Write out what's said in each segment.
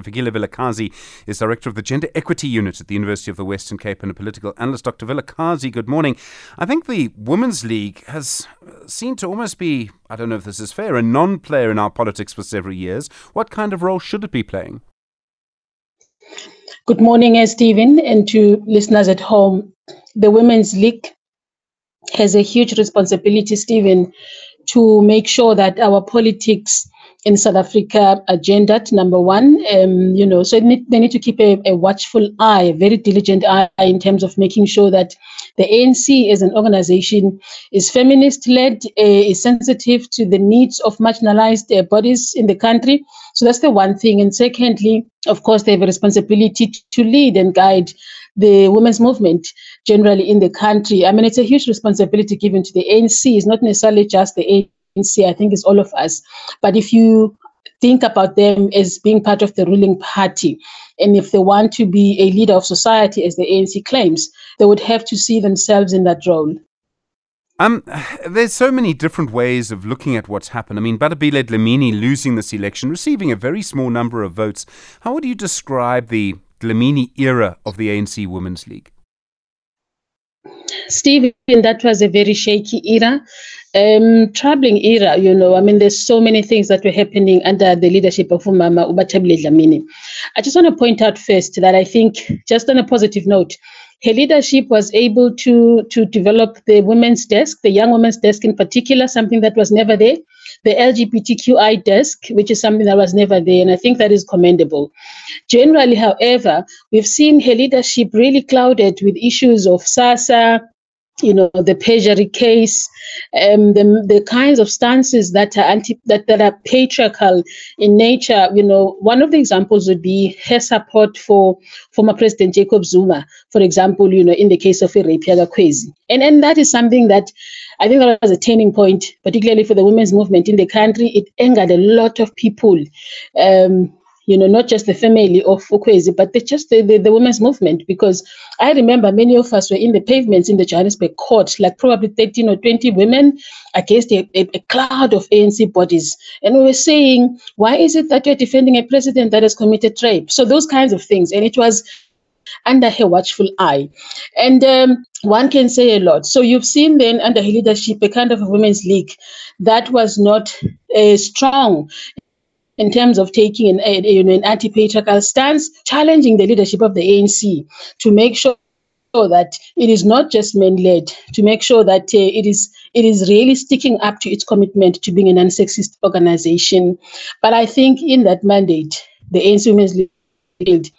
Dr. Fikile Vilakazi is Director of the Gender Equity Unit at the University of the Western Cape and a political analyst. Dr. Vilakazi, good morning. I think the Women's League has seemed to almost be, I don't know if this is fair, a non player in our politics for several years. What kind of role should it be playing? Good morning, eh, Stephen, and to listeners at home. The Women's League has a huge responsibility, Stephen, to make sure that our politics in South Africa agenda number one. Um, you know, so need, they need to keep a, a, watchful eye, a very diligent eye in terms of making sure that the ANC as an organization is feminist led, uh, is sensitive to the needs of marginalized uh, bodies in the country. So that's the one thing. And secondly, of course, they have a responsibility to lead and guide the women's movement generally in the country. I mean, it's a huge responsibility given to the ANC. It's not necessarily just the ANC, I think it's all of us. But if you think about them as being part of the ruling party, and if they want to be a leader of society, as the ANC claims, they would have to see themselves in that role. Um, there's so many different ways of looking at what's happened. I mean, Bathabile Dlamini losing this election, receiving a very small number of votes. How would you describe the Dlamini era of the ANC Women's League? Stephen, that was a very shaky era, um, troubling era, you know. I mean, there's so many things that were happening under the leadership of Umama Ubathabile Dlamini. I just want to point out first that I think, just on a positive note, her leadership was able to, to develop the women's desk, the young women's desk in particular, something that was never there the LGBTQI desk, which is something that was never there. And I think that is commendable. Generally, however, we've seen her leadership really clouded with issues of SASSA, you know the perjury case um, the, the kinds of stances that are anti that, that are patriarchal in nature you know one of the examples would be her support for former president jacob zuma for example you know in the case of Irapia Khwezi. and and that is something that i think that was a turning point particularly for the women's movement in the country it angered a lot of people um, you know, not just the family of Ukwezi, but the, just the, the, the, women's movement. Because I remember many of us were in the pavements in the Johannesburg court, like probably 13 or 20 women against a, a, a cloud of ANC bodies. And we were saying, why is it that you're defending a president that has committed rape? So those kinds of things. And it was under her watchful eye. And um, one can say a lot. So you've seen then under her leadership a kind of a women's league that was not uh, strong in terms of taking an, a, you know, an anti-patriarchal stance, challenging the leadership of the ANC to make sure that it is not just men-led, to make sure that uh, it is it is really sticking up to its commitment to being an unsexist organization. But I think in that mandate, the ANC Women's League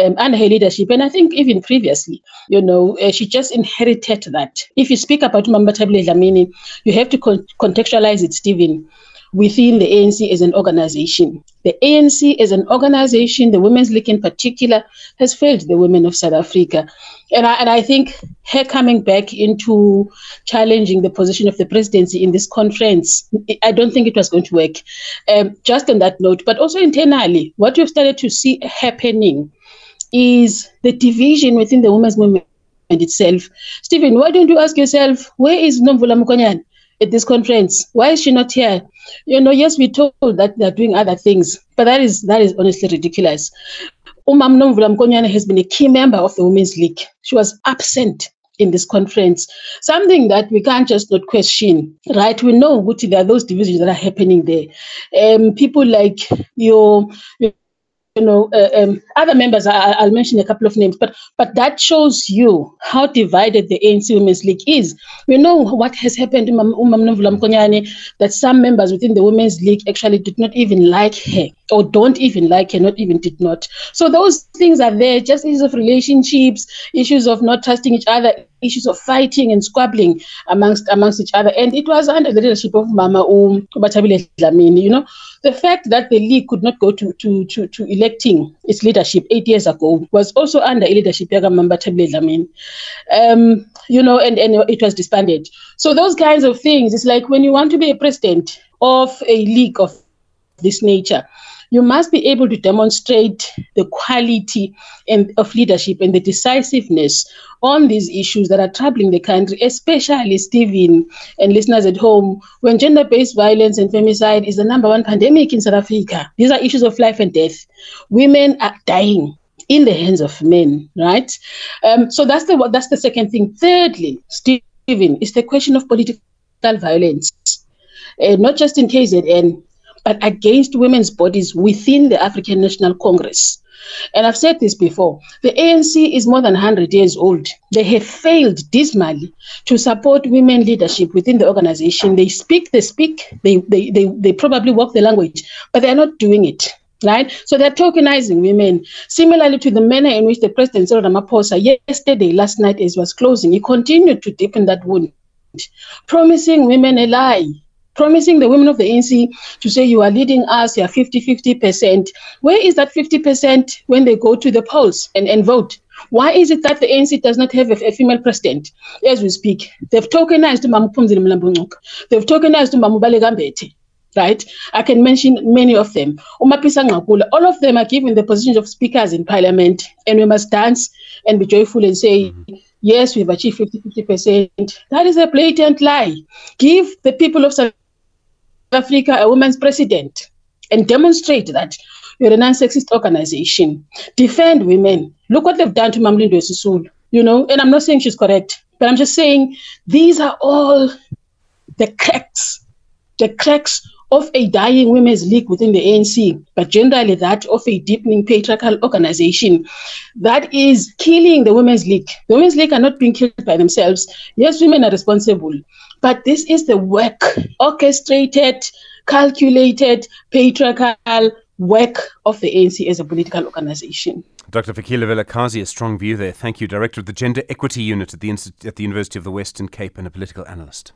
um, her leadership, and I think even previously, you know, uh, she just inherited that. If you speak about Mama Bathabile Dlamini, you have to con- contextualize it, Stephen within the ANC as an organization. The ANC as an organization, the Women's League in particular, has failed the women of South Africa. And I, and I think her coming back into challenging the position of the presidency in this conference, I don't think it was going to work. Um, just on that note, but also internally, what we've started to see happening is the division within the women's movement itself. Stephen, why don't you ask yourself, where is Nomvula Mokonyane? at this conference. Why is she not here? You know, yes, we told that they're doing other things, but that is that is honestly ridiculous. Umam Nomvula Mokonyane has been a key member of the Women's League. She was absent in this conference, something that we can't just not question, right? We know what there are those divisions that are happening there. Um, people like your, your you know, uh, um, other members, I, will mention a couple of names, but but that shows you how divided the ANC Women's League is. We know what has happened that some members within the Women's League actually did not even like her or don't even like her, not even did not. So those things are there, just issues of relationships, issues of not trusting each other, issues of fighting and squabbling amongst amongst each other. And it was under the leadership of Mama Um Bathabile Dlamini, you know. The fact that the league could not go to, to, to, to electing its leadership eight years ago was also under leadership of Mama Bathabile Dlamini. Um, you know, and, and it was disbanded. So those kinds of things, it's like when you want to be a president of a league of this nature, you must be able to demonstrate the quality and, of leadership and the decisiveness on these issues that are troubling the country, especially Stephen and listeners at home, when gender based violence and femicide is the number one pandemic in South Africa. These are issues of life and death. Women are dying in the hands of men, right? Um, so that's the that's the second thing. Thirdly, Stephen, is the question of political violence, uh, not just in KZN, but against women's bodies within the African National Congress. And I've said this before the ANC is more than 100 years old. They have failed dismally to support women leadership within the organization. They speak, they speak, they, they, they, they probably walk the language, but they're not doing it right? So they're tokenizing women. Similarly to the manner in which the President Cyril Ramaphosa yesterday, last night as was closing, he continued to deepen that wound, promising women a lie, promising the women of the ANC to say you are leading us, you are 50 50%. Where is that 50% when they go to the polls and, and vote? Why is it that the ANC does not have a, a female president as we speak? They've tokenized Mamupumzile Mlambo-Ngcuka. They've tokenized Mama Baleka Mbete right? I can mention many of them. Umapisa Nqakula, all of them are given the positions of speakers in parliament, and we must dance and be joyful and say, mm-hmm. yes, we've achieved 50 50%. That is a blatant lie. Give the people of South Africa a woman's president and demonstrate that you're a non-sexist organization. Defend women. Look what they've done to Mamlindo Sisulu, you know, and I'm not saying she's correct, but I'm just saying these are all the cracks, the cracks of a dying women's league within the ANC, but generally that of a deepening patriarchal organization that is killing the women's league. The women's league are not being killed by themselves. Yes, women are responsible, but this is the work, orchestrated, calculated, patriarchal work of the ANC as a political organization. Dr. Fikile Vilakazi, a strong view there. Thank you, Director of the Gender Equity Unit at the, at the University of the Western Cape and a political analyst.